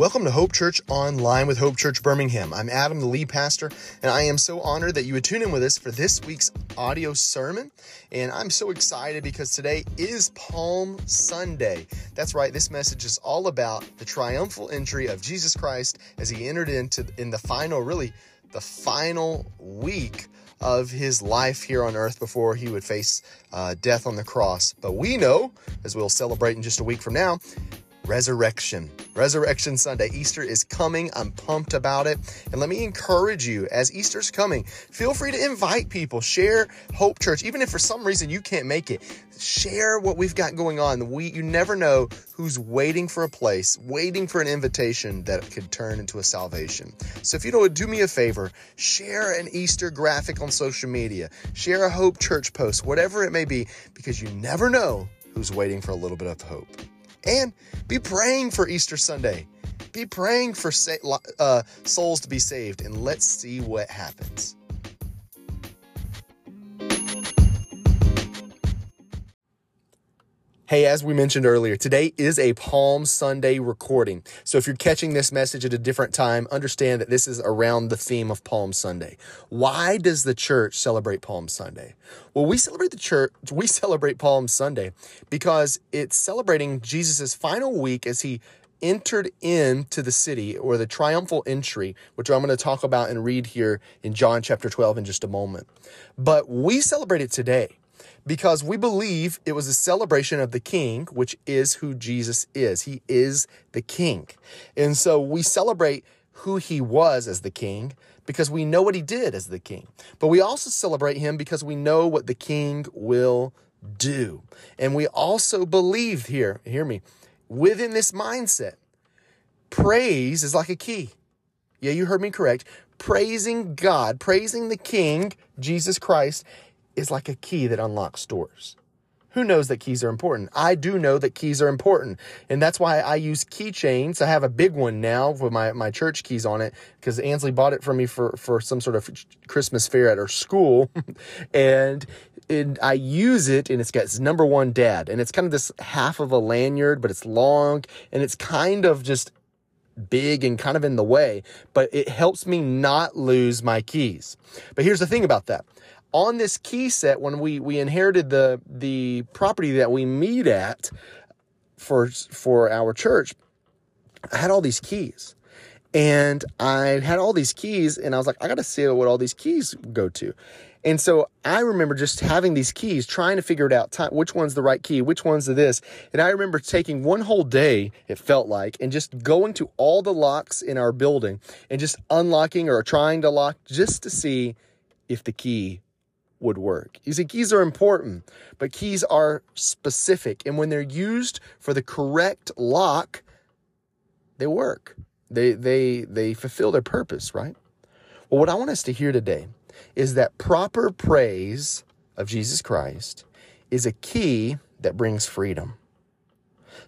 Welcome to Hope Church Online with Hope Church Birmingham. I'm Adam, the lead pastor, and I am so honored that you would tune in with us for this week's audio sermon. And I'm so excited because today is Palm Sunday. That's right, this message is all about the triumphal entry of Jesus Christ as he entered into in the final, really, the final week of his life here on earth before he would face uh, death on the cross. But we know, as we'll celebrate in just a week from now, resurrection. Resurrection Sunday. Easter is coming. I'm pumped about it. And let me encourage you as Easter's coming, feel free to invite people, share Hope Church. Even if for some reason you can't make it, share what we've got going on. We, you never know who's waiting for a place, waiting for an invitation that could turn into a salvation. So if you don't do me a favor, share an Easter graphic on social media, share a Hope Church post, whatever it may be, because you never know who's waiting for a little bit of hope. And be praying for Easter Sunday. Be praying for uh, souls to be saved, and let's see what happens. Hey, as we mentioned earlier, today is a Palm Sunday recording. So if you're catching this message at a different time, understand that this is around the theme of Palm Sunday. Why does the church celebrate Palm Sunday? Well, we celebrate the church, we celebrate Palm Sunday because it's celebrating Jesus' final week as he entered into the city or the triumphal entry, which I'm going to talk about and read here in John chapter 12 in just a moment. But we celebrate it today because we believe it was a celebration of the king, which is who Jesus is. He is the king. And so we celebrate who he was as the king because we know what he did as the king. But we also celebrate him because we know what the king will do. And we also believe here, hear me, within this mindset, praise is like a key. Yeah, you heard me correct. Praising God, praising the King, Jesus Christ, is like a key that unlocks doors. Who knows that keys are important? I do know that keys are important. And that's why I use keychains. I have a big one now with my, my church keys on it because Ansley bought it for me for, for some sort of Christmas fair at her school. and I use it and it's got it's number one dad. And it's kind of this half of a lanyard, but it's long and it's kind of just big and kind of in the way, but it helps me not lose my keys. But here's the thing about that on this key set when we we inherited the the property that we meet at for for our church i had all these keys. And i had all these keys and i was like i gotta see what all these keys go to. And so i remember just having these keys trying to figure it out which one's the right key which one's the this. And i remember taking one whole day it felt like and just going to all the locks in our building and just unlocking or trying to lock just to see if the key would work. You see, keys are important, but keys are specific. And when they're used for the correct lock, they work. They, they, they fulfill their purpose, right? Well, what I want us to hear today is that proper praise of Jesus Christ is a key that brings freedom.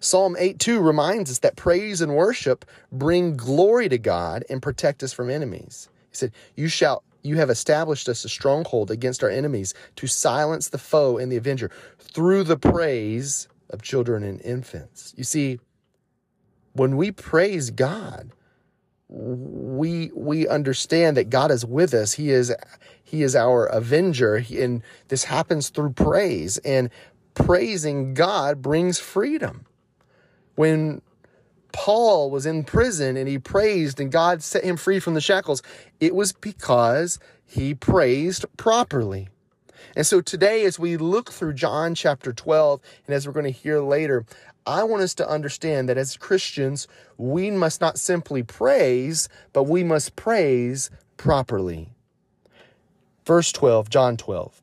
Psalm 8:2 reminds us that praise and worship bring glory to God and protect us from enemies. He said, You shall you have established us a stronghold against our enemies to silence the foe and the avenger through the praise of children and infants. You see, when we praise God, we we understand that God is with us. He is he is our avenger and this happens through praise and praising God brings freedom. When Paul was in prison and he praised and God set him free from the shackles, it was because he praised properly. And so today, as we look through John chapter 12, and as we're going to hear later, I want us to understand that as Christians, we must not simply praise, but we must praise properly. Verse 12, John 12.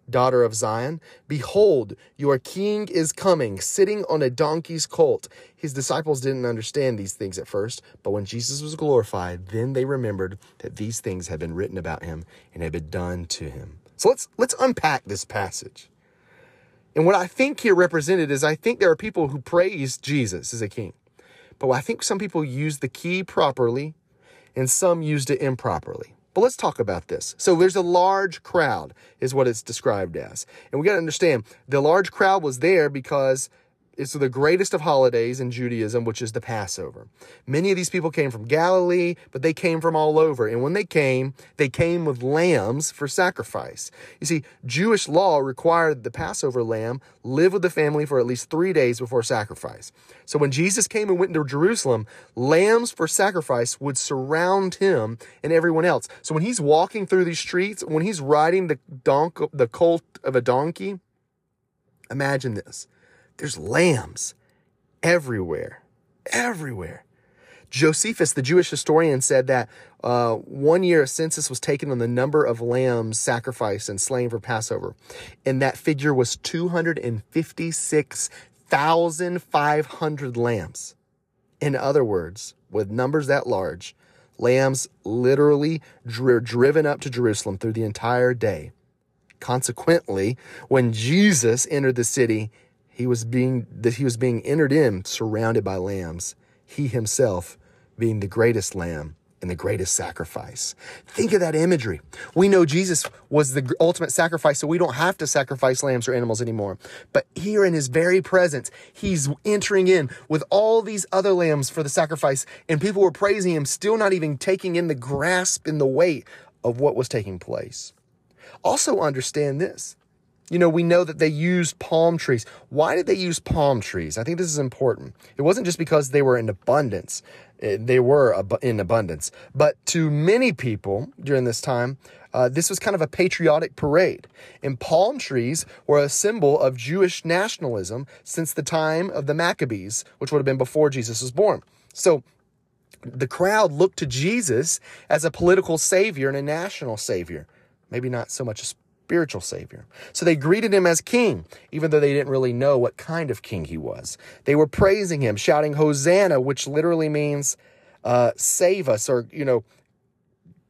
daughter of Zion. Behold, your king is coming, sitting on a donkey's colt. His disciples didn't understand these things at first, but when Jesus was glorified, then they remembered that these things had been written about him and had been done to him. So let's let's unpack this passage. And what I think here represented is I think there are people who praise Jesus as a king. But I think some people use the key properly and some used it improperly. But let's talk about this. So there's a large crowd, is what it's described as. And we got to understand the large crowd was there because it's the greatest of holidays in Judaism, which is the Passover. Many of these people came from Galilee, but they came from all over. And when they came, they came with lambs for sacrifice. You see, Jewish law required the Passover lamb live with the family for at least three days before sacrifice. So when Jesus came and went into Jerusalem, lambs for sacrifice would surround him and everyone else. So when he's walking through these streets, when he's riding the donk, the colt of a donkey, imagine this there's lambs everywhere, everywhere. Josephus, the Jewish historian, said that uh, one year a census was taken on the number of lambs sacrificed and slain for Passover, and that figure was 256,500 lambs. In other words, with numbers that large, lambs literally driven up to Jerusalem through the entire day. Consequently, when Jesus entered the city, he was being that he was being entered in surrounded by lambs he himself being the greatest lamb and the greatest sacrifice. Think of that imagery. We know jesus was the ultimate sacrifice so we don't have to sacrifice lambs or animals anymore. But here in his very presence he's entering in with all these other lambs for the sacrifice and people were praising him still not even taking in the grasp and the weight of what was taking place. Also understand this you know, we know that they used palm trees. Why did they use palm trees? I think this is important. It wasn't just because they were in abundance, eh, they were in abundance. But to many people during this time, uh, this was kind of a patriotic parade. And palm trees were a symbol of Jewish nationalism since the time of the Maccabees, which would have been before Jesus was born. So the crowd looked to Jesus as a political savior and a national savior. Maybe not so much a spiritual savior. So they greeted him as king, even though they didn't really know what kind of king he was. They were praising him, shouting Hosanna, which literally means uh, save us or, you know,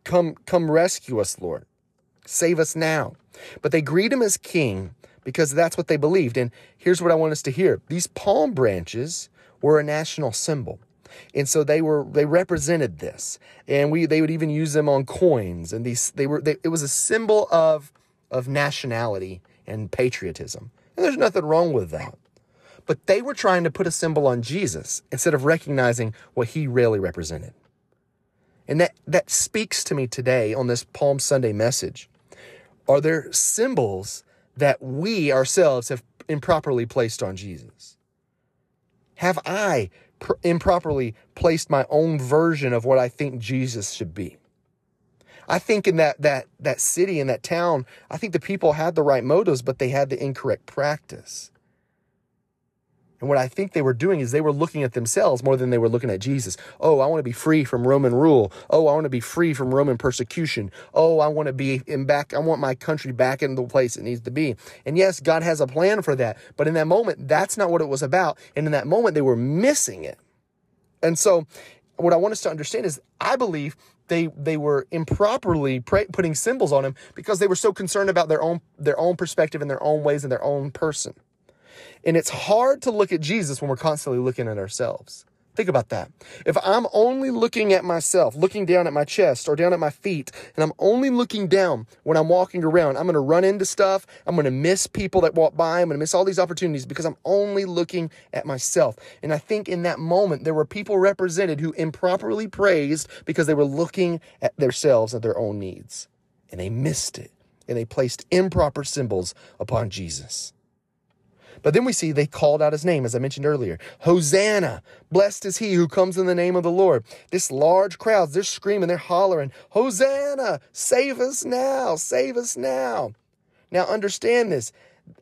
come, come rescue us, Lord. Save us now. But they greet him as king because that's what they believed. And here's what I want us to hear. These palm branches were a national symbol. And so they were they represented this. And we they would even use them on coins and these they were they, it was a symbol of of nationality and patriotism. And there's nothing wrong with that. But they were trying to put a symbol on Jesus instead of recognizing what he really represented. And that, that speaks to me today on this Palm Sunday message. Are there symbols that we ourselves have improperly placed on Jesus? Have I pr- improperly placed my own version of what I think Jesus should be? I think in that that that city in that town, I think the people had the right motives, but they had the incorrect practice. And what I think they were doing is they were looking at themselves more than they were looking at Jesus. Oh, I want to be free from Roman rule. Oh, I want to be free from Roman persecution. Oh, I want to be in back. I want my country back in the place it needs to be. And yes, God has a plan for that. But in that moment, that's not what it was about. And in that moment, they were missing it. And so what I want us to understand is I believe they they were improperly putting symbols on him because they were so concerned about their own their own perspective and their own ways and their own person. And it's hard to look at Jesus when we're constantly looking at ourselves. Think about that. If I'm only looking at myself, looking down at my chest or down at my feet, and I'm only looking down when I'm walking around, I'm going to run into stuff. I'm going to miss people that walk by. I'm going to miss all these opportunities because I'm only looking at myself. And I think in that moment, there were people represented who improperly praised because they were looking at themselves and their own needs. And they missed it. And they placed improper symbols upon Jesus. But then we see they called out his name, as I mentioned earlier. Hosanna! Blessed is he who comes in the name of the Lord. This large crowd, they're screaming, they're hollering, Hosanna! Save us now! Save us now! Now understand this.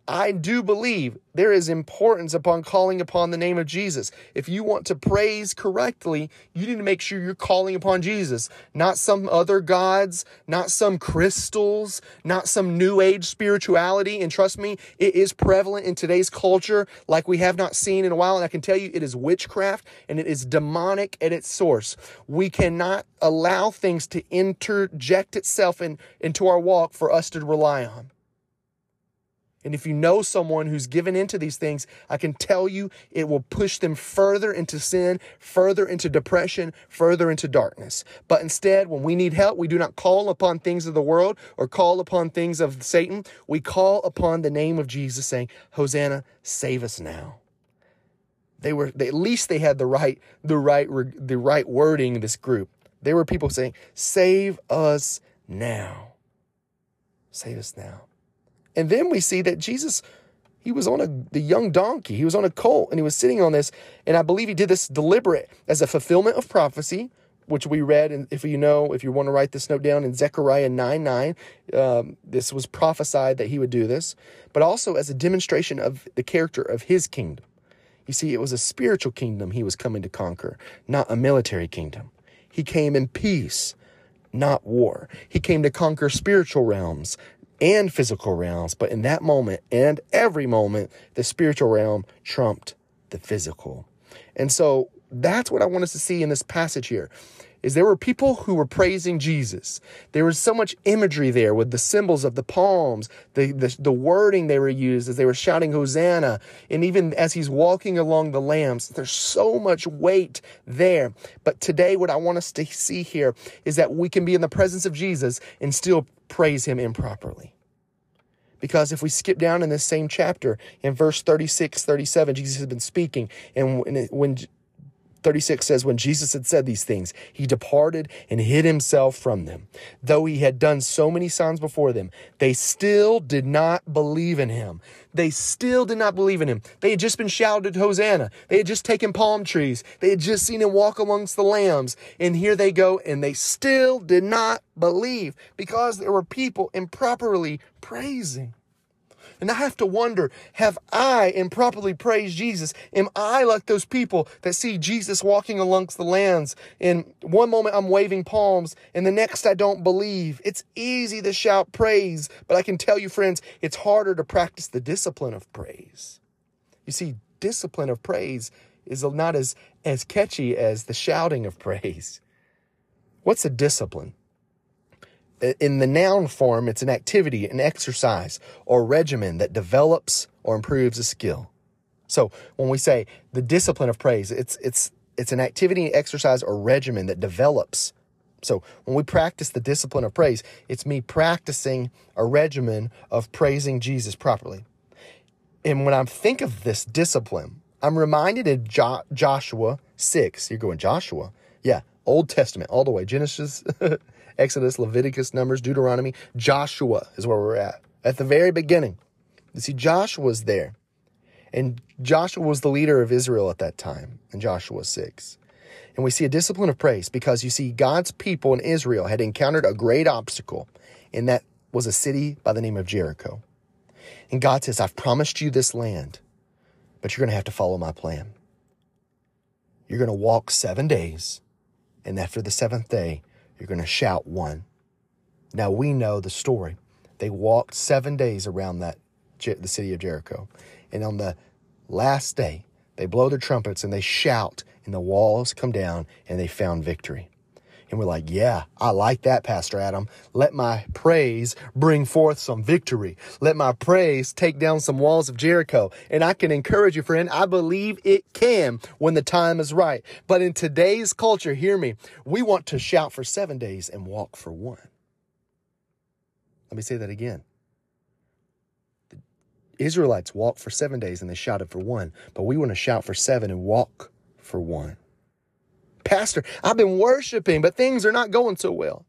I do believe there is importance upon calling upon the name of Jesus. If you want to praise correctly, you need to make sure you're calling upon Jesus, not some other gods, not some crystals, not some new age spirituality. And trust me, it is prevalent in today's culture like we have not seen in a while. And I can tell you it is witchcraft and it is demonic at its source. We cannot allow things to interject itself in, into our walk for us to rely on. And if you know someone who's given into these things, I can tell you it will push them further into sin, further into depression, further into darkness. But instead, when we need help, we do not call upon things of the world or call upon things of Satan. We call upon the name of Jesus, saying, Hosanna, save us now. They were they, at least they had the right the right the right wording in this group. They were people saying, "Save us now. Save us now." And then we see that Jesus, he was on a the young donkey. He was on a colt and he was sitting on this. And I believe he did this deliberate as a fulfillment of prophecy, which we read. And if you know, if you want to write this note down in Zechariah 9 9, um, this was prophesied that he would do this, but also as a demonstration of the character of his kingdom. You see, it was a spiritual kingdom he was coming to conquer, not a military kingdom. He came in peace, not war. He came to conquer spiritual realms, and physical realms. But in that moment and every moment, the spiritual realm trumped the physical. And so that's what I want us to see in this passage here is there were people who were praising Jesus. There was so much imagery there with the symbols of the palms, the, the, the, wording they were used as they were shouting Hosanna, and even as he's walking along the lambs. There's so much weight there. But today, what I want us to see here is that we can be in the presence of Jesus and still praise him improperly. Because if we skip down in this same chapter, in verse 36, 37, Jesus has been speaking. And when, when 36 says, When Jesus had said these things, he departed and hid himself from them. Though he had done so many signs before them, they still did not believe in him. They still did not believe in him. They had just been shouted Hosanna. They had just taken palm trees. They had just seen him walk amongst the lambs. And here they go, and they still did not believe because there were people improperly praising. And I have to wonder have I improperly praised Jesus? Am I like those people that see Jesus walking amongst the lands? In one moment I'm waving palms, and the next I don't believe. It's easy to shout praise, but I can tell you, friends, it's harder to practice the discipline of praise. You see, discipline of praise is not as, as catchy as the shouting of praise. What's a discipline? In the noun form, it's an activity, an exercise, or regimen that develops or improves a skill. So when we say the discipline of praise, it's it's it's an activity, exercise, or regimen that develops. So when we practice the discipline of praise, it's me practicing a regimen of praising Jesus properly. And when I think of this discipline, I'm reminded of jo- Joshua 6. You're going, Joshua? Yeah, Old Testament, all the way. Genesis Exodus, Leviticus, Numbers, Deuteronomy, Joshua is where we're at. At the very beginning. You see, Joshua's there. And Joshua was the leader of Israel at that time in Joshua 6. And we see a discipline of praise because you see, God's people in Israel had encountered a great obstacle, and that was a city by the name of Jericho. And God says, I've promised you this land, but you're going to have to follow my plan. You're going to walk seven days, and after the seventh day, you're going to shout one. Now we know the story. They walked seven days around that the city of Jericho, and on the last day, they blow their trumpets and they shout, and the walls come down, and they found victory. And we're like, yeah, I like that, Pastor Adam. Let my praise bring forth some victory. Let my praise take down some walls of Jericho. And I can encourage you, friend, I believe it can when the time is right. But in today's culture, hear me, we want to shout for seven days and walk for one. Let me say that again. The Israelites walked for seven days and they shouted for one, but we want to shout for seven and walk for one. Pastor, I've been worshiping, but things are not going so well.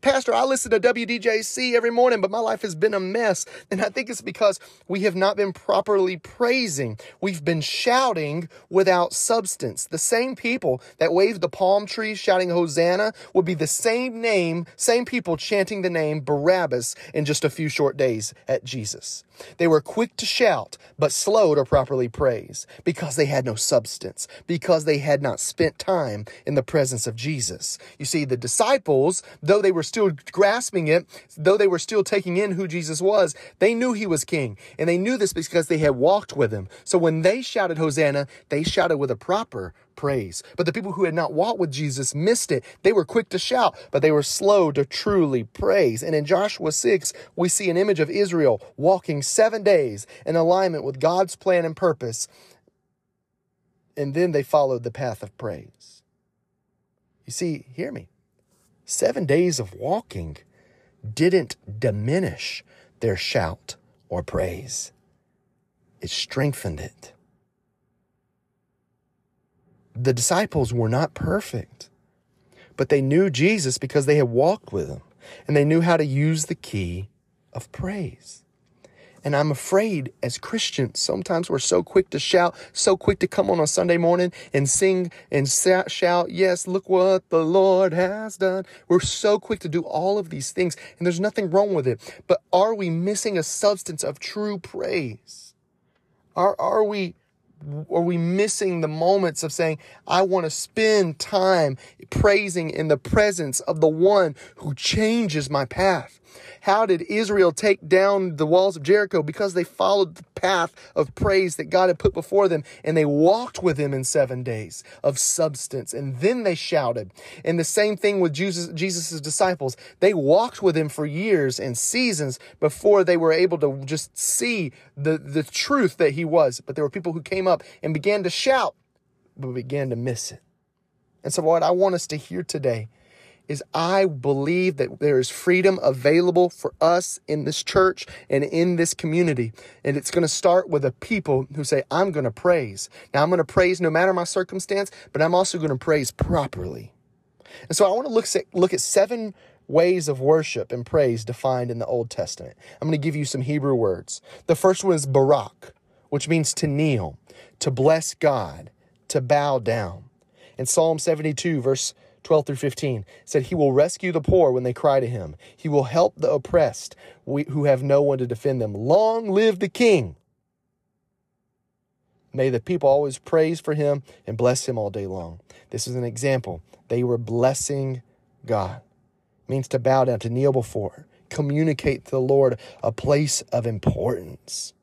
Pastor, I listen to WDJC every morning, but my life has been a mess. And I think it's because we have not been properly praising. We've been shouting without substance. The same people that waved the palm trees shouting Hosanna would be the same name, same people chanting the name Barabbas in just a few short days at Jesus. They were quick to shout, but slow to properly praise because they had no substance, because they had not spent time in the presence of Jesus. You see, the disciples, though they were still grasping it, though they were still taking in who Jesus was, they knew he was king. And they knew this because they had walked with him. So when they shouted Hosanna, they shouted with a proper praise. But the people who had not walked with Jesus missed it. They were quick to shout, but they were slow to truly praise. And in Joshua 6, we see an image of Israel walking seven days in alignment with God's plan and purpose. And then they followed the path of praise. You see, hear me. Seven days of walking didn't diminish their shout or praise, it strengthened it the disciples were not perfect, but they knew Jesus because they had walked with him and they knew how to use the key of praise. And I'm afraid as Christians, sometimes we're so quick to shout, so quick to come on a Sunday morning and sing and shout, Yes, look what the Lord has done. We're so quick to do all of these things, and there's nothing wrong with it. But are we missing a substance of true praise? Are, are we are we missing the moments of saying, I want to spend time praising in the presence of the one who changes my path? How did Israel take down the walls of Jericho? Because they followed the path of praise that God had put before them and they walked with him in seven days of substance and then they shouted. And the same thing with Jesus, Jesus' disciples. They walked with him for years and seasons before they were able to just see the, the truth that he was. But there were people who came up and began to shout, but began to miss it. And so, what I want us to hear today is I believe that there is freedom available for us in this church and in this community. And it's going to start with a people who say, I'm going to praise. Now, I'm going to praise no matter my circumstance, but I'm also going to praise properly. And so I want to look at, look at seven ways of worship and praise defined in the Old Testament. I'm going to give you some Hebrew words. The first one is barak, which means to kneel, to bless God, to bow down. In Psalm 72, verse 12 through 15 said, He will rescue the poor when they cry to him. He will help the oppressed who have no one to defend them. Long live the king. May the people always praise for him and bless him all day long. This is an example. They were blessing God. It means to bow down, to kneel before, communicate to the Lord a place of importance.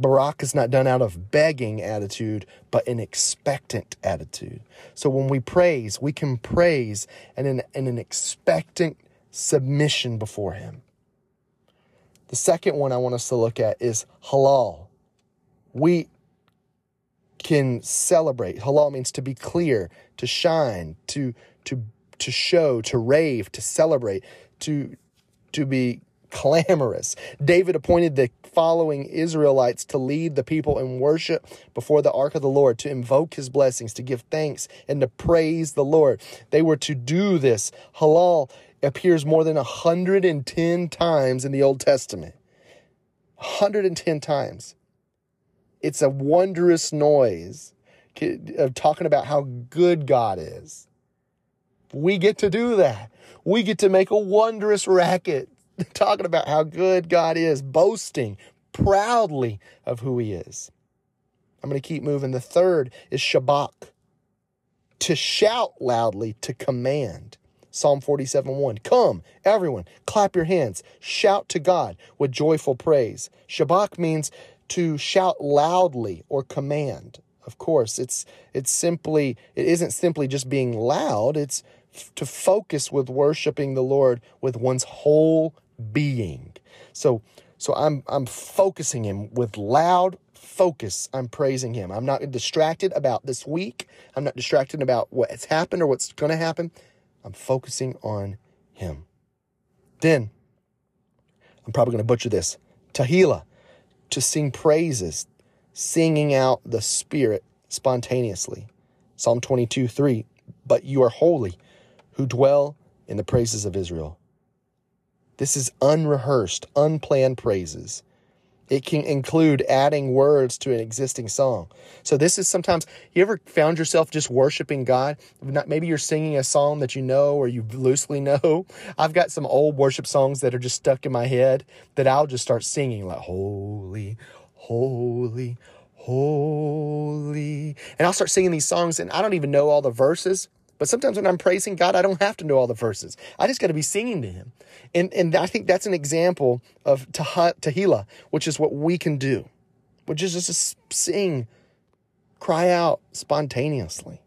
Barak is not done out of begging attitude, but an expectant attitude. So when we praise, we can praise in an, in an expectant submission before Him. The second one I want us to look at is halal. We can celebrate. Halal means to be clear, to shine, to to to show, to rave, to celebrate, to to be clamorous. David appointed the following Israelites to lead the people in worship before the ark of the Lord, to invoke his blessings, to give thanks, and to praise the Lord. They were to do this. Halal appears more than 110 times in the Old Testament. 110 times. It's a wondrous noise of talking about how good God is. We get to do that. We get to make a wondrous racket talking about how good God is, boasting proudly of who he is. I'm going to keep moving. The third is Shabach, to shout loudly, to command. Psalm 47 1. Come, everyone, clap your hands, shout to God with joyful praise. Shabach means to shout loudly or command. Of course, it's it's simply it isn't simply just being loud, it's f- to focus with worshiping the Lord with one's whole being. So so I'm I'm focusing him with loud focus. I'm praising him. I'm not distracted about this week. I'm not distracted about what's happened or what's going to happen. I'm focusing on him. Then I'm probably going to butcher this. Tehillah, to sing praises, singing out the Spirit spontaneously. Psalm 22 3. But you are holy, who dwell in the praises of Israel. This is unrehearsed, unplanned praises. It can include adding words to an existing song. So this is sometimes you ever found yourself just worshiping God? maybe you're singing a song that you know or you loosely know. I've got some old worship songs that are just stuck in my head that I'll just start singing like holy, holy, holy. And I'll start singing these songs and I don't even know all the verses, But sometimes when I'm praising God, I don't have to know all the verses. I just got to be singing to Him. And, and I think that's an example of Tehillah, which is what we can do, which is just to sing, cry out spontaneously.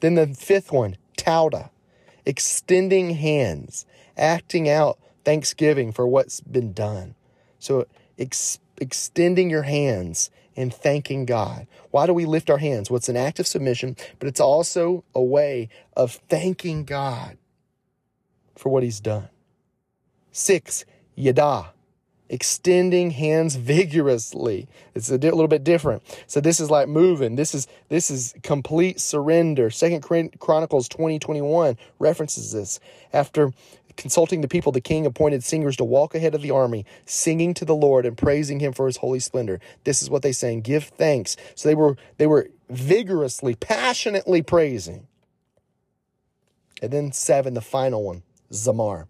Then the fifth one, Towdah, extending hands, acting out thanksgiving for what's been done. So ex- extending your hands and thanking God. Why do we lift our hands? Well, it's an act of submission, but it's also a way of thanking God for what He's done. Six, yada, extending hands vigorously. It's a little bit different. So this is like moving. This is this is complete surrender. Second Chronicles 20, 21 references this. After Consulting the people, the king appointed singers to walk ahead of the army, singing to the Lord and praising him for his holy splendor. This is what they sang, give thanks. So they were they were vigorously, passionately praising. And then seven, the final one, Zamar,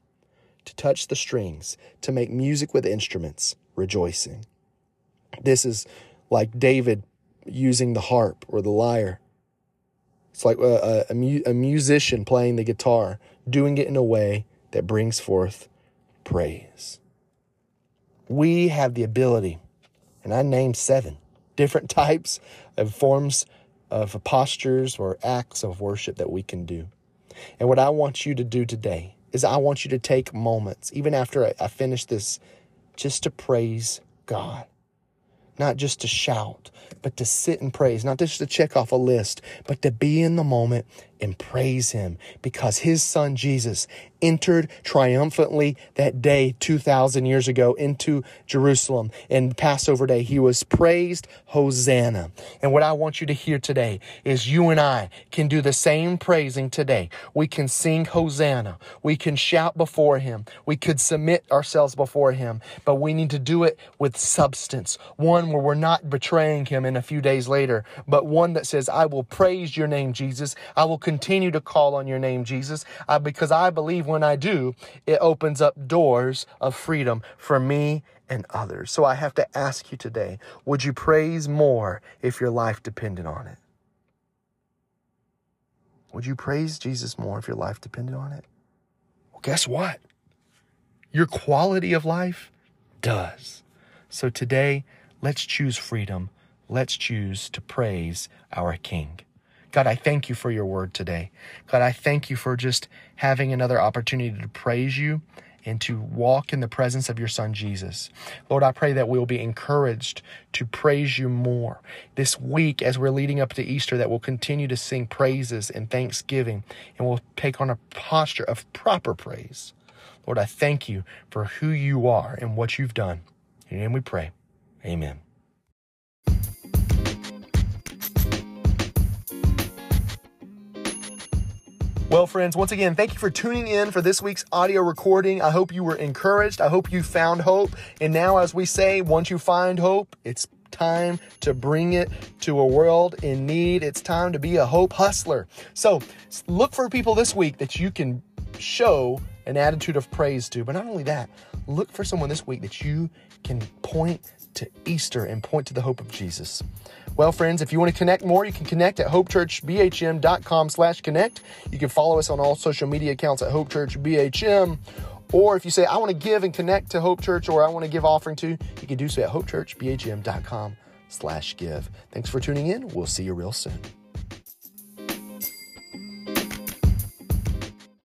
to touch the strings, to make music with instruments, rejoicing. This is like David using the harp or the lyre. It's like a, a, a musician playing the guitar, doing it in a way that brings forth praise. We have the ability, and I named seven different types of forms of postures or acts of worship that we can do. And what I want you to do today is I want you to take moments, even after I finish this, just to praise God. Not just to shout, but to sit and praise, not just to check off a list, but to be in the moment and praise Him because His Son Jesus entered triumphantly that day 2,000 years ago into Jerusalem. And Passover day, he was praised, Hosanna. And what I want you to hear today is you and I can do the same praising today. We can sing Hosanna. We can shout before him. We could submit ourselves before him, but we need to do it with substance. One where we're not betraying him in a few days later, but one that says, I will praise your name, Jesus. I will continue to call on your name, Jesus, uh, because I believe when I do, it opens up doors of freedom for me and others. So I have to ask you today would you praise more if your life depended on it? Would you praise Jesus more if your life depended on it? Well, guess what? Your quality of life does. So today, let's choose freedom. Let's choose to praise our King. God, I thank you for your word today. God, I thank you for just having another opportunity to praise you and to walk in the presence of your son Jesus. Lord, I pray that we'll be encouraged to praise you more this week as we're leading up to Easter, that we'll continue to sing praises and thanksgiving and we'll take on a posture of proper praise. Lord, I thank you for who you are and what you've done. In your name we pray. Amen. Well, friends, once again, thank you for tuning in for this week's audio recording. I hope you were encouraged. I hope you found hope. And now, as we say, once you find hope, it's time to bring it to a world in need. It's time to be a hope hustler. So look for people this week that you can show an attitude of praise to. But not only that, look for someone this week that you can point to Easter and point to the hope of Jesus. Well, friends, if you want to connect more, you can connect at hopechurchbhm.com slash connect. You can follow us on all social media accounts at hopechurchbhm. Or if you say, I want to give and connect to Hope Church or I want to give offering to, you can do so at hopechurchbhm.com slash give. Thanks for tuning in. We'll see you real soon.